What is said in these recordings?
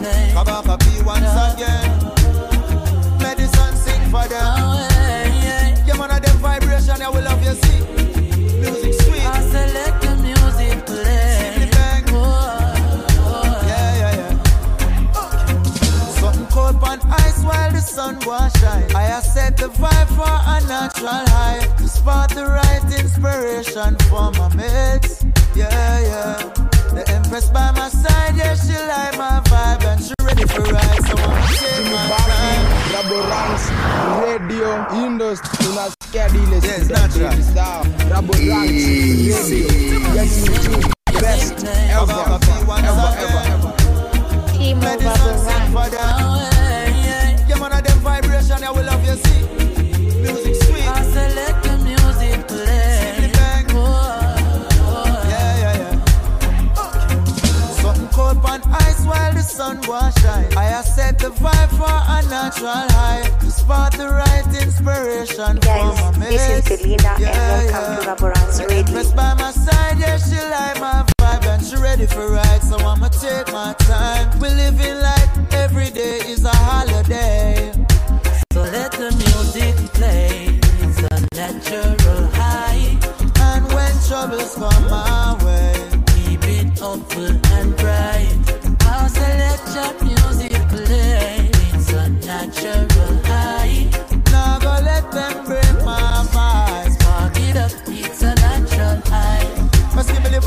Kabaka P once again. Medicine sing for them. Oh, yeah, man, of them vibration, I will love you, see. Music sweet. I select the music play. Simply bang. Yeah, yeah, yeah. Something cold on ice while the sun was shine. I have set the vibe for a natural high. To spot the right inspiration for my mates. Yeah, yeah. The Empress by my side, yeah, she like my vibe and she ready for ride. So I'm take my time. Rabo Ranks, radio, industry, tunasikia dile Yes, natural. sawa. Rabo radio, yes indeed, best ever, Kabaka P once ever, ever, again. ever. Team Medicine Rubber sing for them. Oh, yeah, man, of them vibration, I will love you, see. Sun was shine. I have set the vibe for a natural high. To spot the right inspiration Guys, for my this is mates. Belinda and welcome to yeah. Ranks The Radio. Empress by my side, yeah, she like my vibe and she ready for ride. So I'ma take my time. We living like every day is a holiday. So let the music play. It's a natural high. And when troubles come my way, Keep it hopeful and bright. I'll your music play. It's a natural high. go let them break my up. It's a natural high. Me the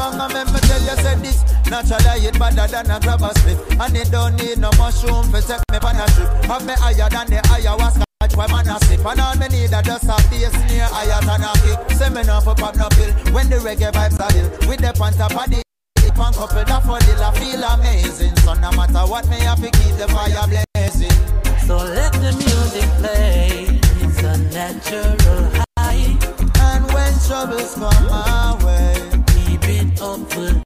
tell you this Naturally it better than a grab a And it don't need no mushroom for me on a trip me higher than the why man a And all me need just a bass near higher than a kick Say me pop no pill When the reggae vibes are ill With the on top of the And couple that for the I feel amazing So no matter what me have to keep the fire blazing So let the music play. It's a natural high. And when troubles come my way Keep it hopeful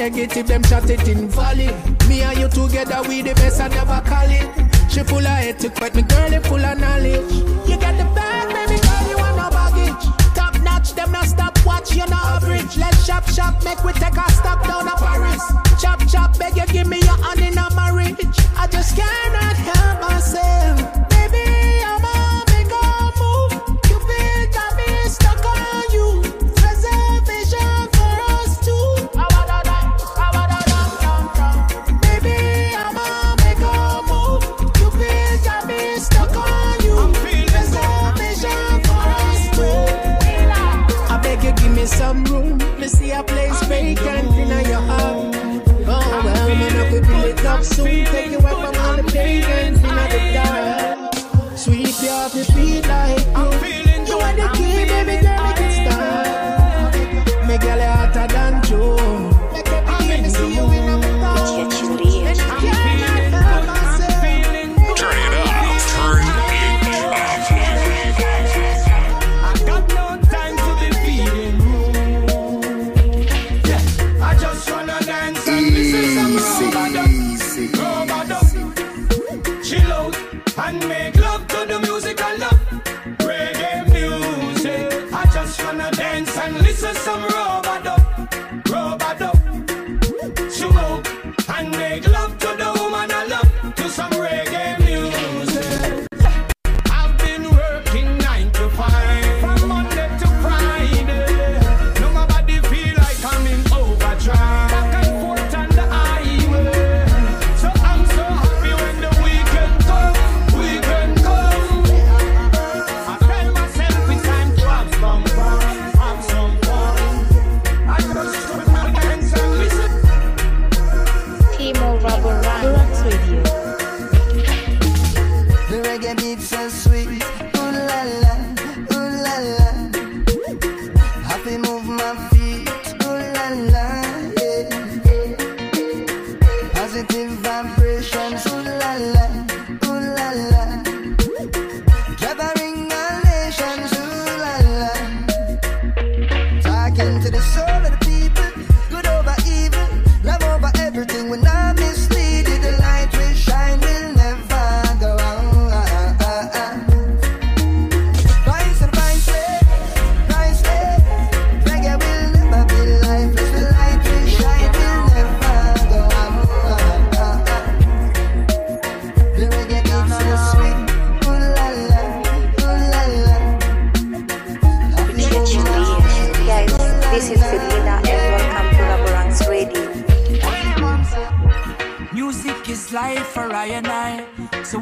negative, them shot it in valley. Me and you together, we the best, I never call it. She full of etiquette, me girl, you full of knowledge. You get the bag, baby girl, you want no baggage. Top notch, them no stop watch, you no average. Let's shop, shop, make we take a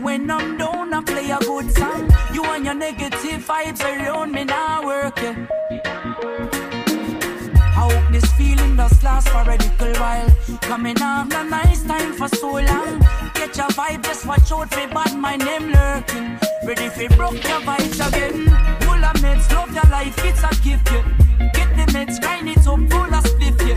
When I'm down, I play a good song. You and your negative vibes around me now working. I hope this feeling does last for a little while. Coming up, a nice time for so long. Get your vibe, just watch out for bad my name lurking. Ready you broke your vibes again. pull a meds, love your life, it's a gift. Yeah. Get the meds, grind it up, full of spliff.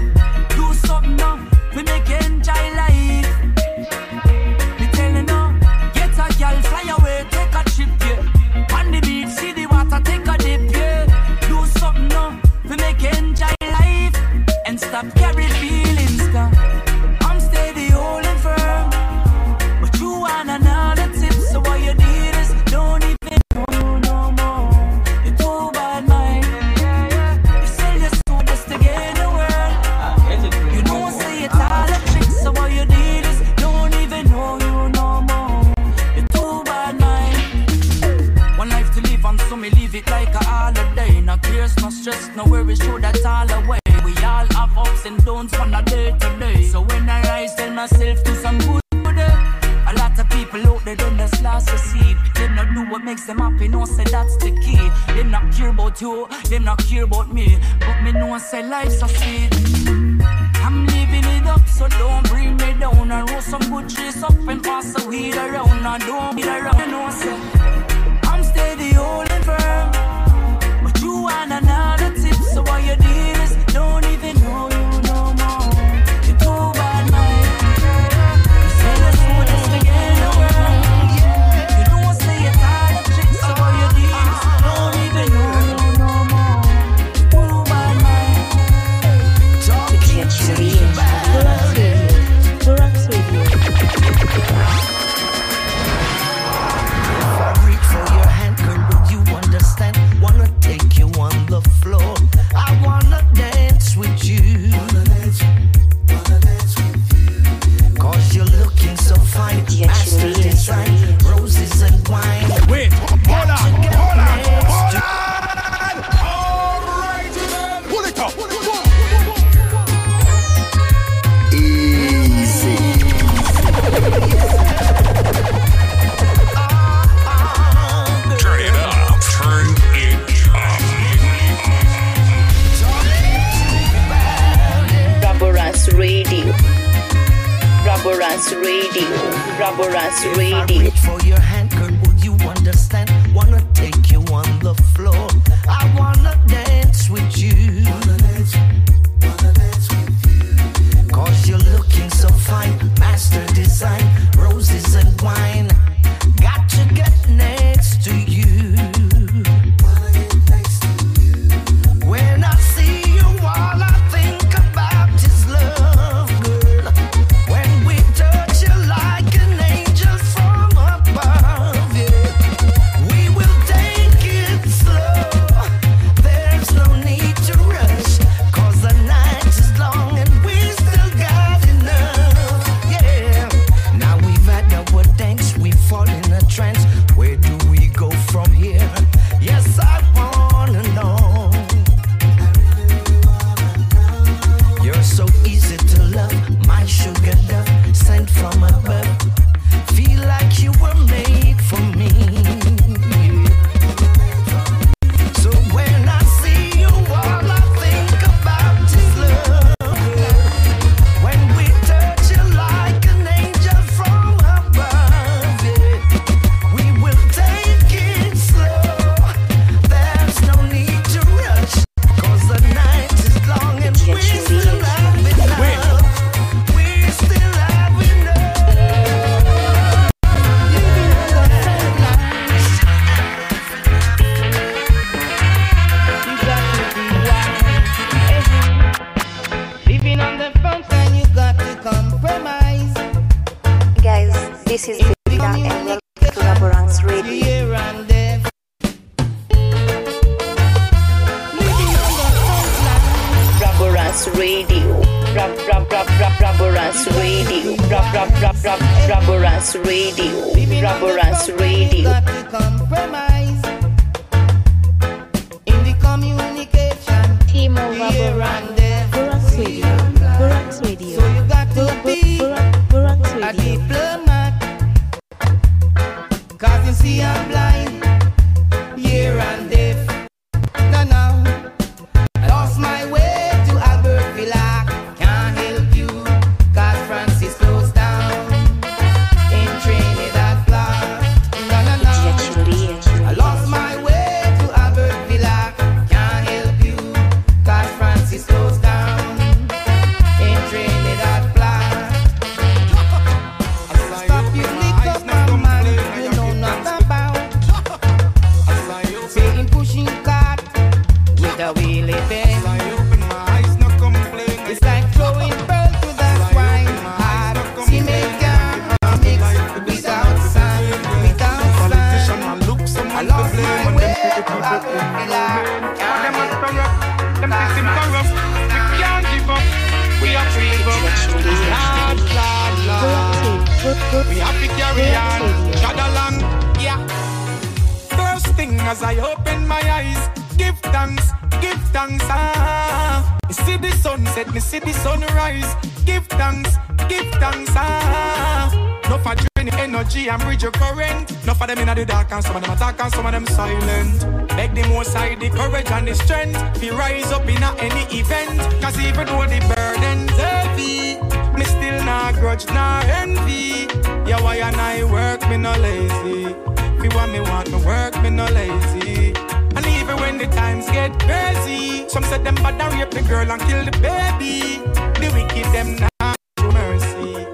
They Them not care about me, but me know I say life's so sweet. I'm living it up, so don't bring me down. I roll some good trees up and pass Barbaras Radio. We rise up in a any event. Cause even though the burden's heavy, me still not grudge nor envy. Yeah, why and I work, me no lazy. You want me, want me work, me no lazy. And even when the times get crazy, some said them bad and rape the girl and kill the baby. The wicked them not show mercy.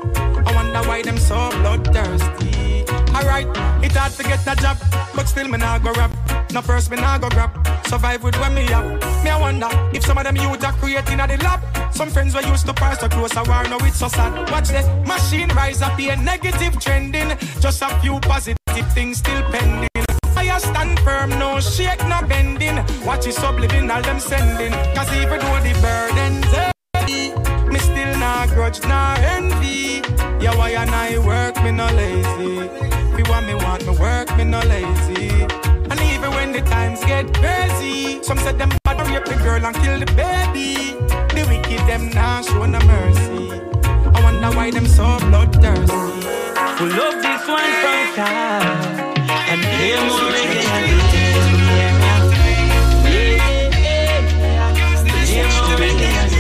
I wonder why them so bloodthirsty. Alright, it hard to get a job, but still me nah go rap. No first me nah go grab. Survive with when me up. Me I wonder if some of them youth are creating at the lab. Some friends were used to pass so close a war, now it's so sad. Watch the machine rise up, be a negative trending. Just a few positive things still pending. I stand firm, no shake, no bending. Watch it subliminal them sending. Cause even though the burden's heavy, me still not grudge, not envy. Yeah, why and I work, me no lazy. You want me, want me work, me no lazy. Even when the times get crazy, some said them bad rape the girl and kill the baby. The wicked them now show no mercy. I wonder why them so bloodthirsty. Pull up this one from top and play more reggae and the Play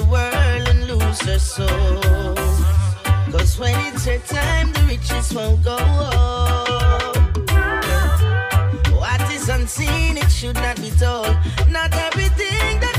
the world and lose their soul? Cause when it's your time, the riches won't go up. What is unseen, it should not be told. Not everything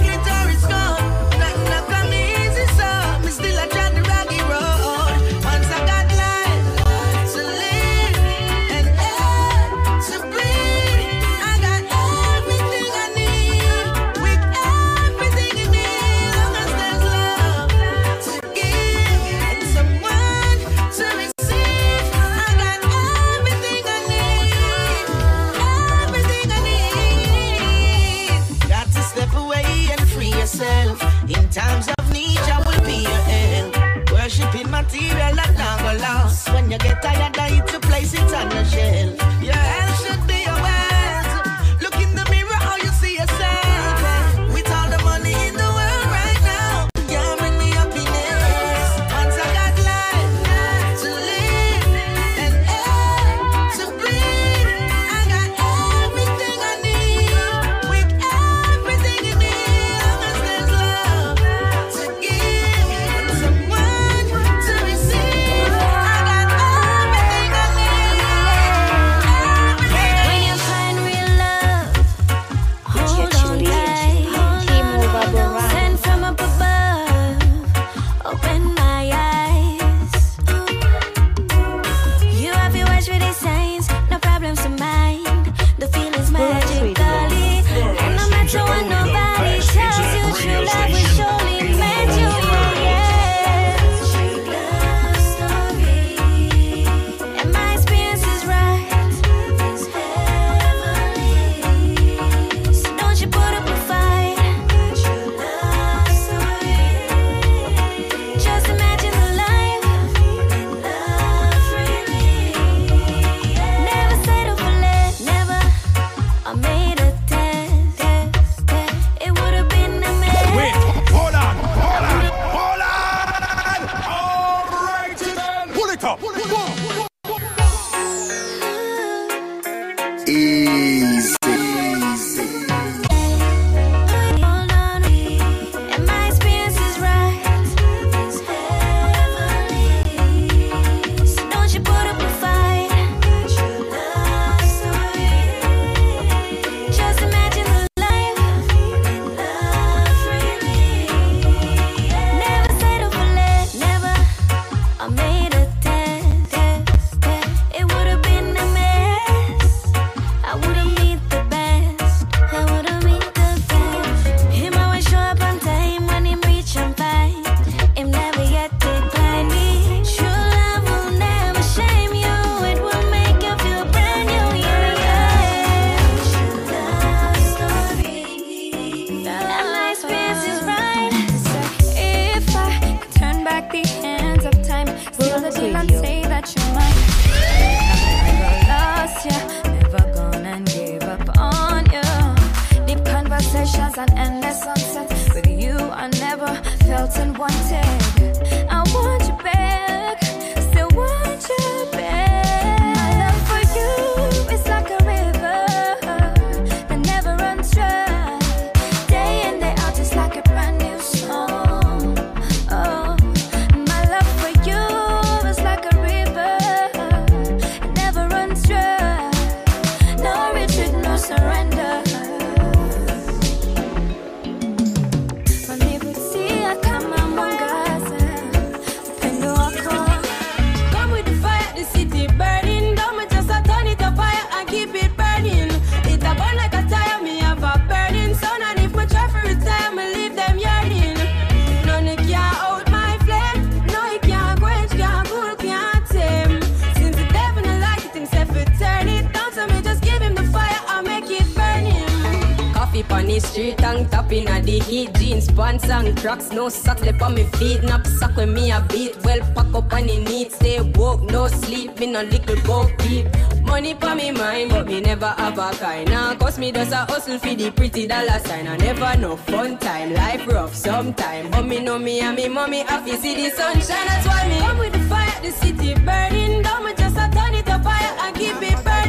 Straight tank top in a the heat, jeans, pants and tracks. no socks left on me feet. Knapsack when me a beat, well pack up and it need, Stay woke, no sleep, me no little go keep. Money for me mind, but me never have a kind. Now cause me does a hustle for the pretty dollar sign. I never know fun time, life rough sometime. But me know me and me mommy happy see the sunshine. That's why me come with the fire, the city burning down. Me just a turn it up fire and keep it burning.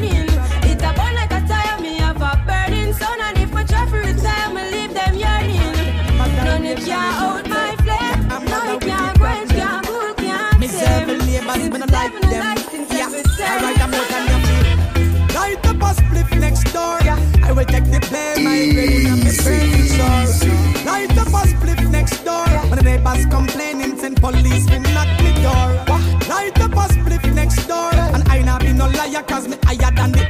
me like them. Yeah, I write them out and you feel. Light up a spliff next door. Yeah, I will take the blame. I'm ready and be friends. Light up a spliff next door. When the neighbors complaining, send police we knock me door. Light up a spliff next door, and I not be no liar 'cause me higher than the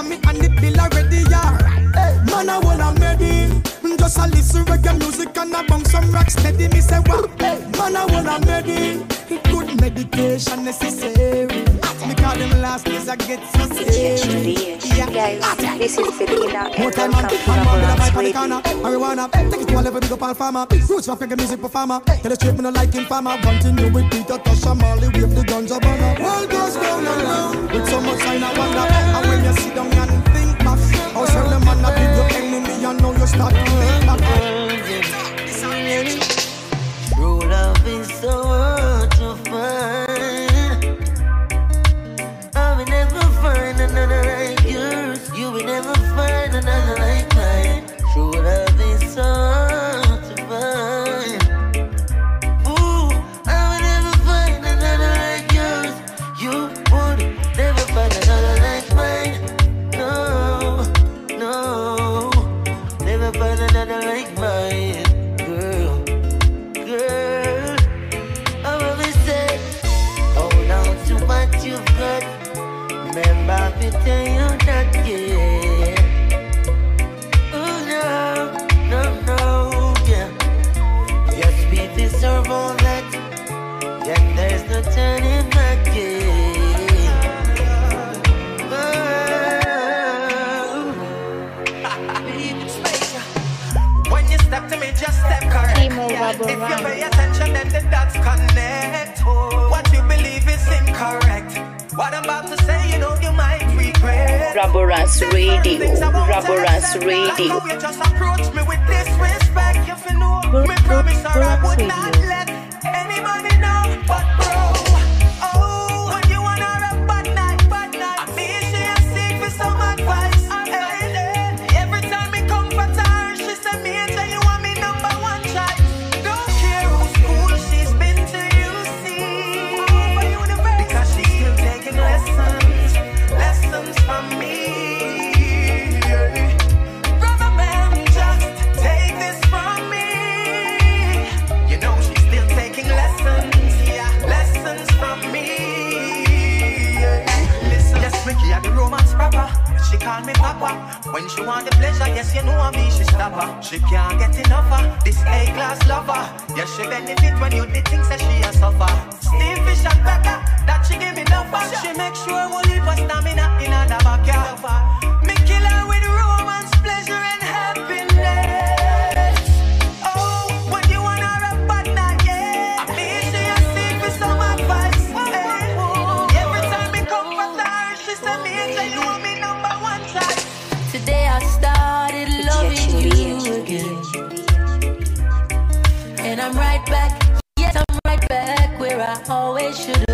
of me and the bill already, yeah. Man, I want I'm ready. Just a listen reggae music and I bounce some rock steady. Me say, wow. Man, I want I'm ready. Good meditation necessary. Me call them last days I get so scared. Yeah, guys, this is Filipina and welcome to Raboranks Radio. Marijuana, take it to a level big up all farmer. Roots for figure music performer. Tell the street me no like him farmer. One thing you with Peter Tosh Tasha Marley with the guns up on. World goes round and round with so much sign I wonder. And when you sit down and think back, how sell the man a big your enemy and now you start to think back. True love is the so. We promise I would not let. I'm right back, yes, I'm right back where I always should have.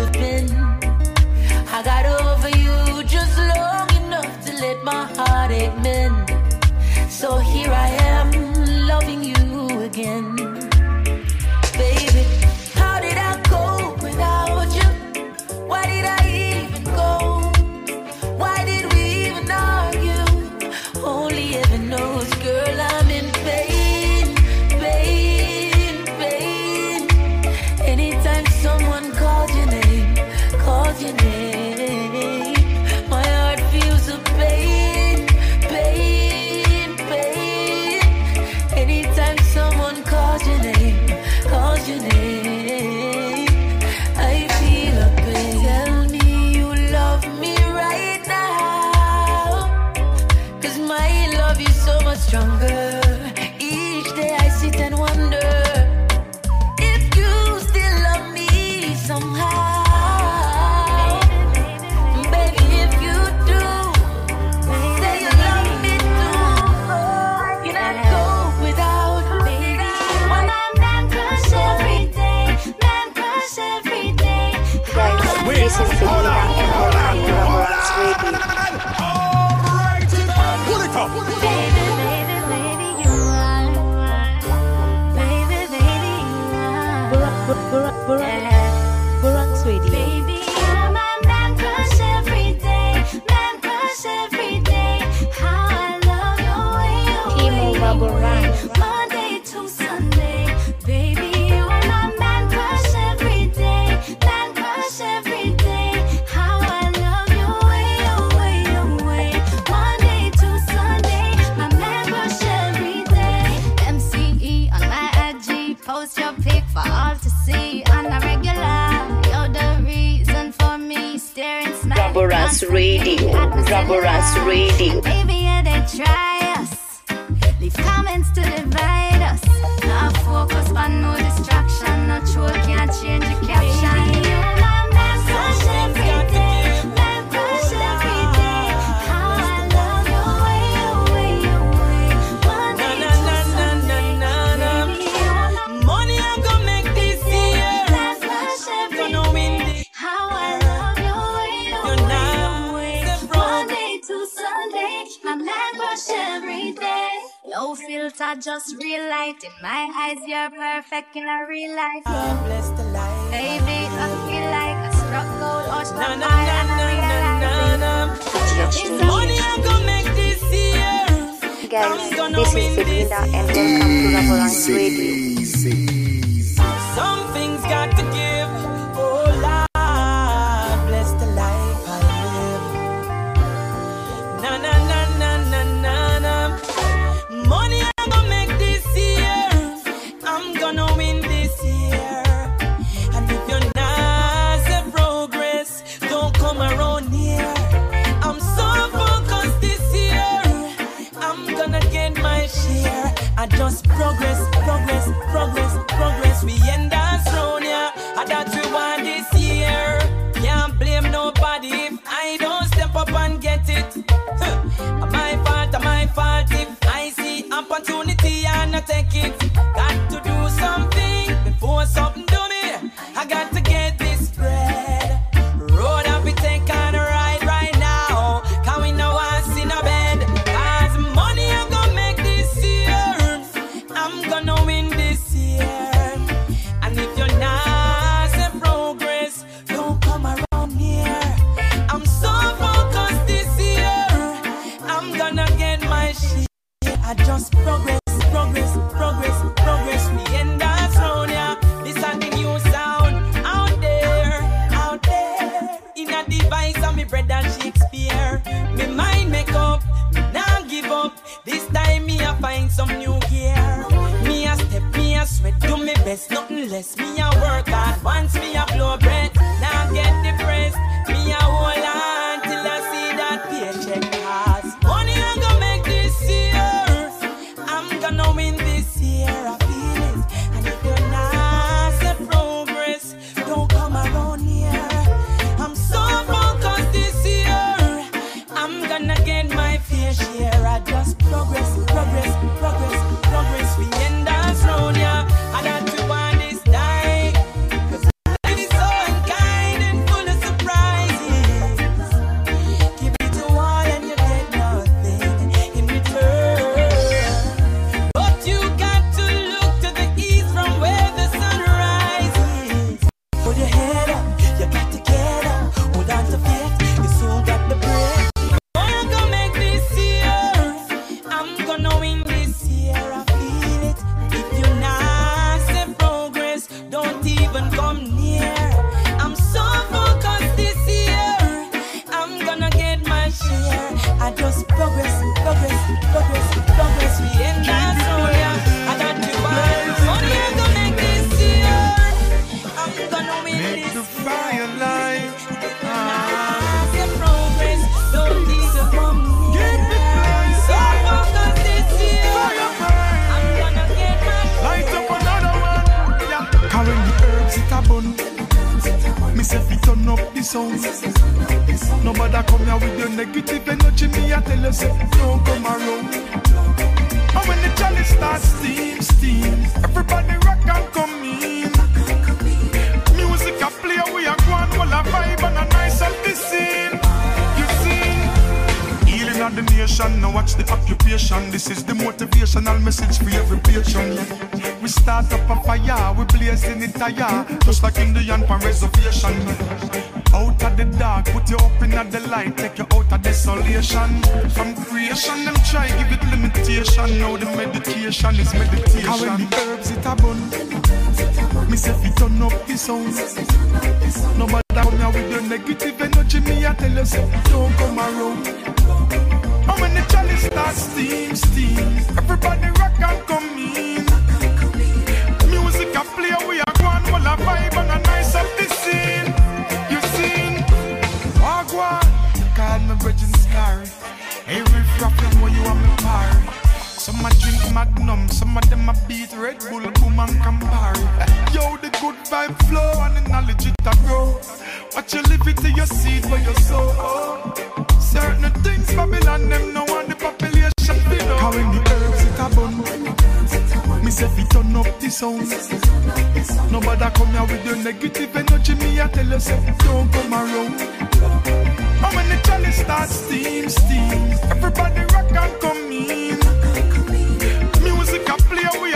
Raboranks Radio. No filter, just real light. In my eyes, you're perfect in a real life. God bless the light. Baby, I feel like I struck gold or struck make this year. Guys, this is Belinda and welcome to Radio. Easy. positive energy, me I tell you, say, don't come around. I'm in the chalice start steam, steam. Everybody rock and come in. Music I play, we are one, well a vibe and a nice up the scene. You seen? Wagwan, call me Virgin Star. Every riff rapping you want me party. Some a drink Magnum, some of them a beat Red Bull, boom and Campari. Yo, good vibe flow and the knowledge it a grow. Watch you live it to your seed where you sow. Certain things Babylon them no want the population to know. How when the herbs it a bun. Me say fi turn up the sound. Nobody come here with your negative energy. Me I tell you say don't come around. And when the chalice starts steam, steam, everybody rock and come in. Music a play, we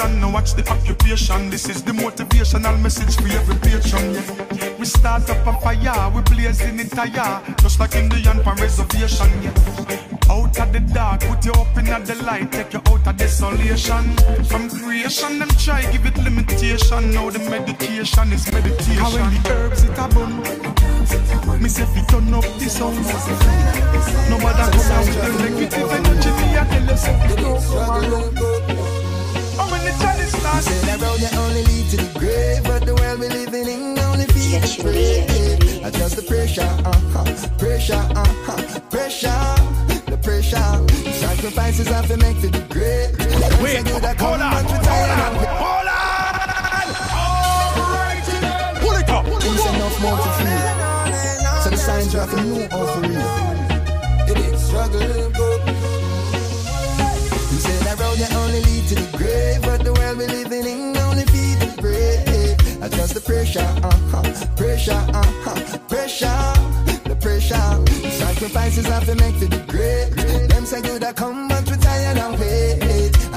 of nation, now watch the occupation. This is the motivational message for every patron. Yeah. We start up a fire, we blazing it higher, just like Indian for reservation. Yeah. Out of the dark, put you up in the light, take you out of desolation. From creation, them try give it limitation. Now the meditation is meditation. How when the herbs it a bun, me say fi turn up the sound. Nobody come out with the negative to make for the great. Wait, hold on, hold on, hold Pull it up. There's enough more to feel. So the signs you have to know how for real. It is struggling good. You say that road you only lead to the grave, but the world we living in only feed the brave. I just the pressure, uh-huh, pressure, uh-huh, pressure, the pressure. Sacrifices have to make for the great. Them say good I come, but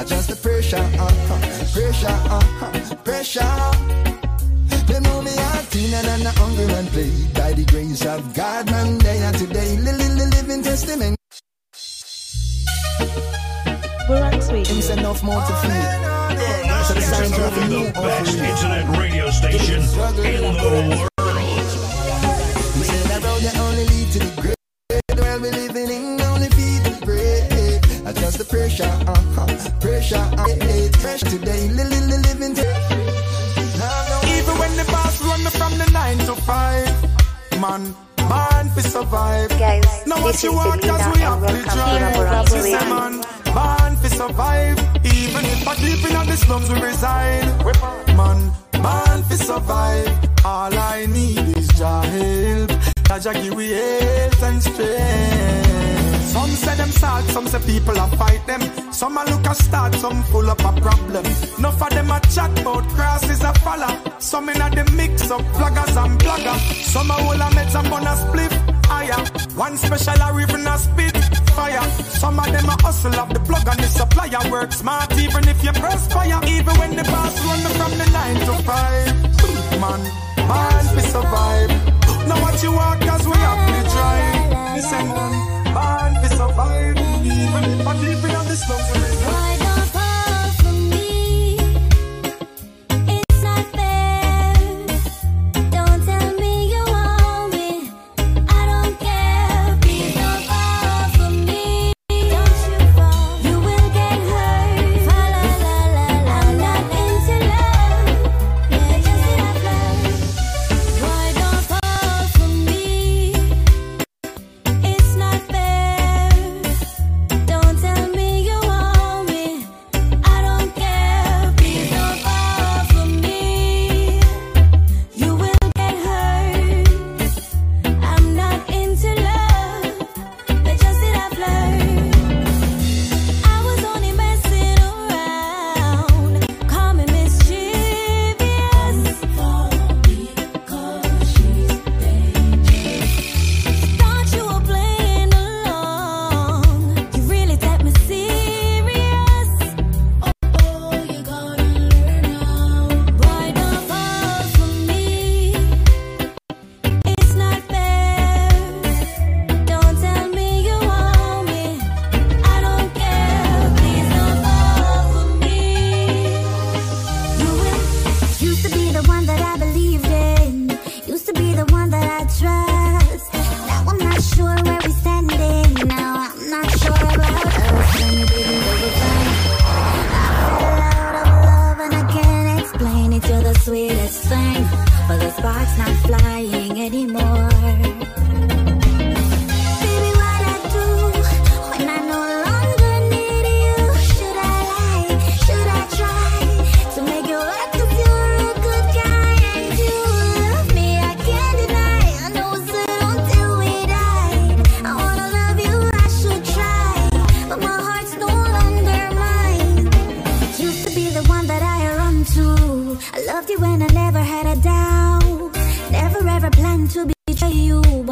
just the pressure, uh-huh, pressure, uh-huh, pressure. They know me a teen and I'm a hungry man played by the grace of God, man. Day and today, li- li- li- living testament. Burak Radio. There's enough more to feel. So the signs of the the best internet radio station in the world. Man, man, fi survive. Guys, Now what you want, cause we have to to drive. Say, man, man, fi survive. Even if I deep in the slums we reside. Man, man, fi survive. All I need is your help. Give health and strength. Some say them sad, some say people a fight them. Some a look a start, some full up a problem. Enough of them a chat about crosses a follow. Some in a the mix up vloggers and blogger. Some a hold a meds and bun a split higher. One special a even a spit fire. Some of them a hustle of the plug and the supplier work smart even if you press fire. Even when the boss run from the nine to five. Man, man, we survive. Now what you want, cause we have to try. Listen, man, survive. Even if I deep in the slums,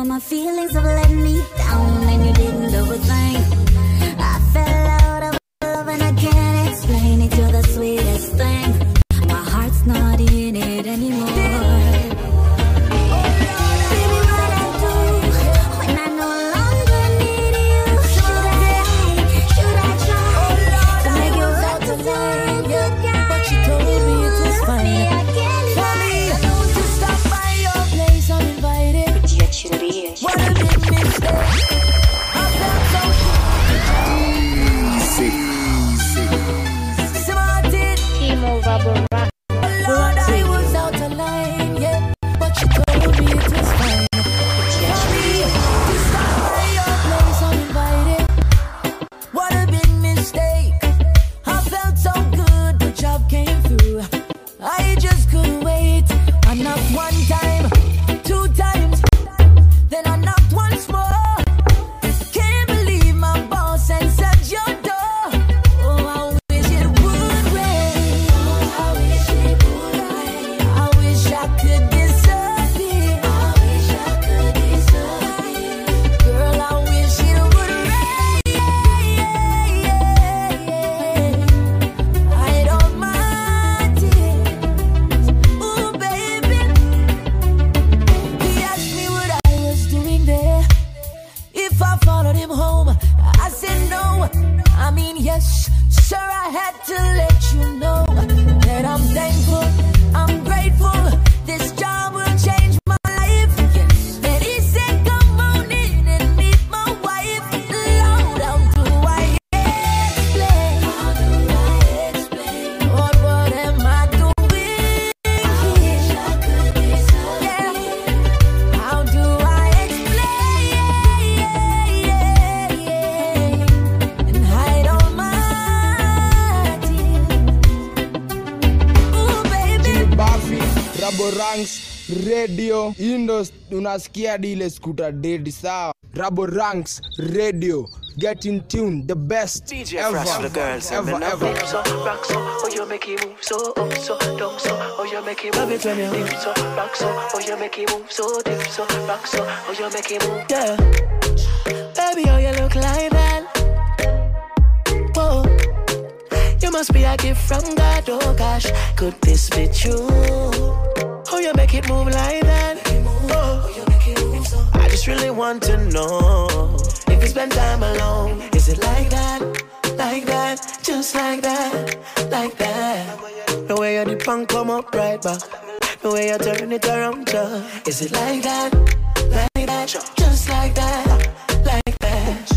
but my feelings have let unasikia dile skuta dedi sawa. Raboranks, Radio, get in tune, the best DJ ever, for the girls ever, and the ever, love oh, oh, oh, so rock so oh you make it move so up so down so oh you make it move so deep so rock so oh you make it move so deep so rock so oh you make it move Yeah. Baby, oh, you look like that. Whoa. You must be a gift from God, oh gosh. Could this be true? Oh, you make it move like that. I just really want to know if you spend time alone. Is it like that? Like that? Just like that? Like that? The way you the punk come up right back. The way you turn it around, just. Is it like that? Like that? Just like that? Like that?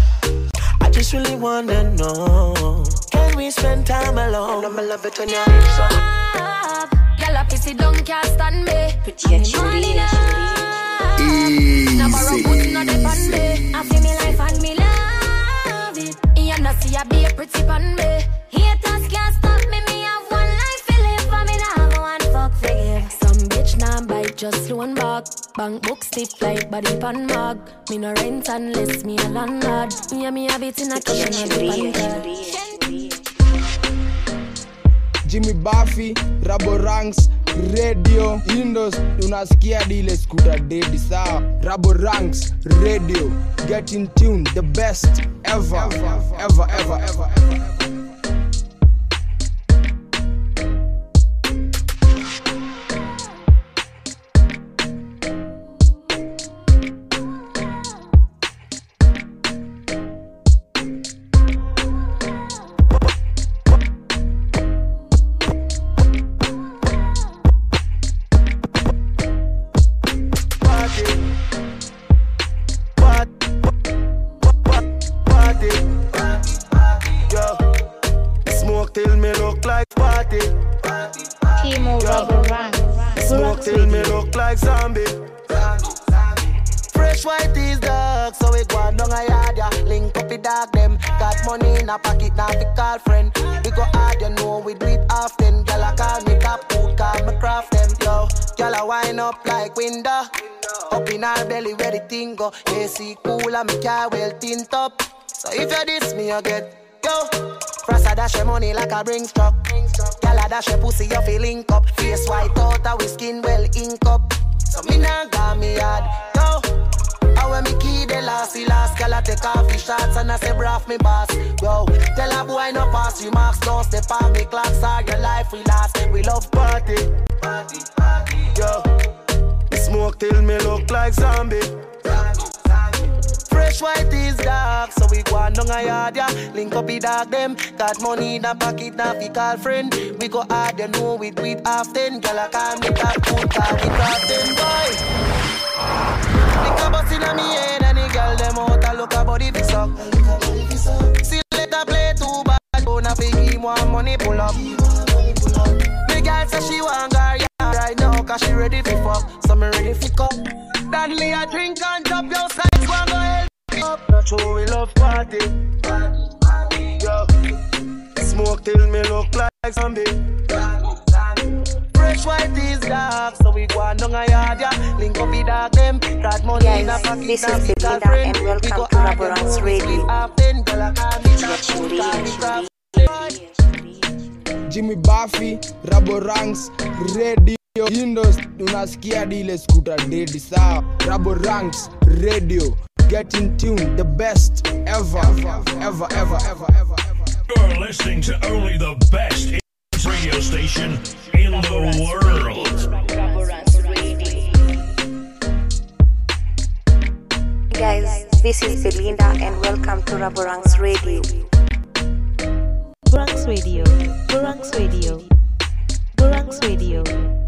I just really wanna know. Can we spend time alone? I'ma love it when you're so. Girl, a pissy don't can't stand me. Pretty and Julie. Now borrow put no dip on me. I feel me life and me love it. You know see I be a pretty pan me. Haters can't stop me. Me have one life to live for me. Now have one fuck for give. Some bitch now bite just loan back. Bank book stiff like body pan mag. Me no rent unless me a landlord. Yeah, me have it in a cash Jimmy Buffy, Rabo Ranks, Radio, Indos, unasikia dile skuta dedi sawa. Rabo Ranks, Radio, get in tune, the best ever, ever, ever, ever, ever. Party. You diss me, you get yo. Frasa dash your money like a bring truck. Girl, a dash your pussy, you feel link up. Face white out, our skin well ink up. So me nah got me hard, yo. I when me key the last, the last girl I take off the shots and I say braff me boss. Yo, tell a boy no pass remarks, don't step on me clocks or your life we last. We love party, party, party. Yo, smoke till me look like zombie. Fresh white is dark, so we go on down a yard, yeah. Link up the dog them, got money in the pocket, now we call friend. We go hard, you know we do it often. Girl, I call me that good, call we crafting boy. Lick a bus inna me head and the girl them out a look a body fi suck. See later play too bad, don't have to give more money pull up. The girl say she want gar yeah, right now 'cause she ready fi fuck, so me ready fi cup. Dadly a drink and drop your one help me up. That's how we love party. Yo, smoke till me look like zombie. Fresh white is dark, so we go on down a yard, yeah. Link up the dog them, got money in a Guys, pocket, this is we call and welcome go to hard, Raboranks know we do it Radio. often. Girl, I call me that good, call me craft. Jimmy Buffy, Raboranks, Radio Windows, unasikia dile skuta dedi sawa. Raboranks, Radio, get in tune, the best ever, ever, ever, ever, ever. You're listening to only the best radio station in the world. Guys, this is Belinda and welcome to Raboranks Radio. Burangs Radio, Burangs Radio, Burangs Radio.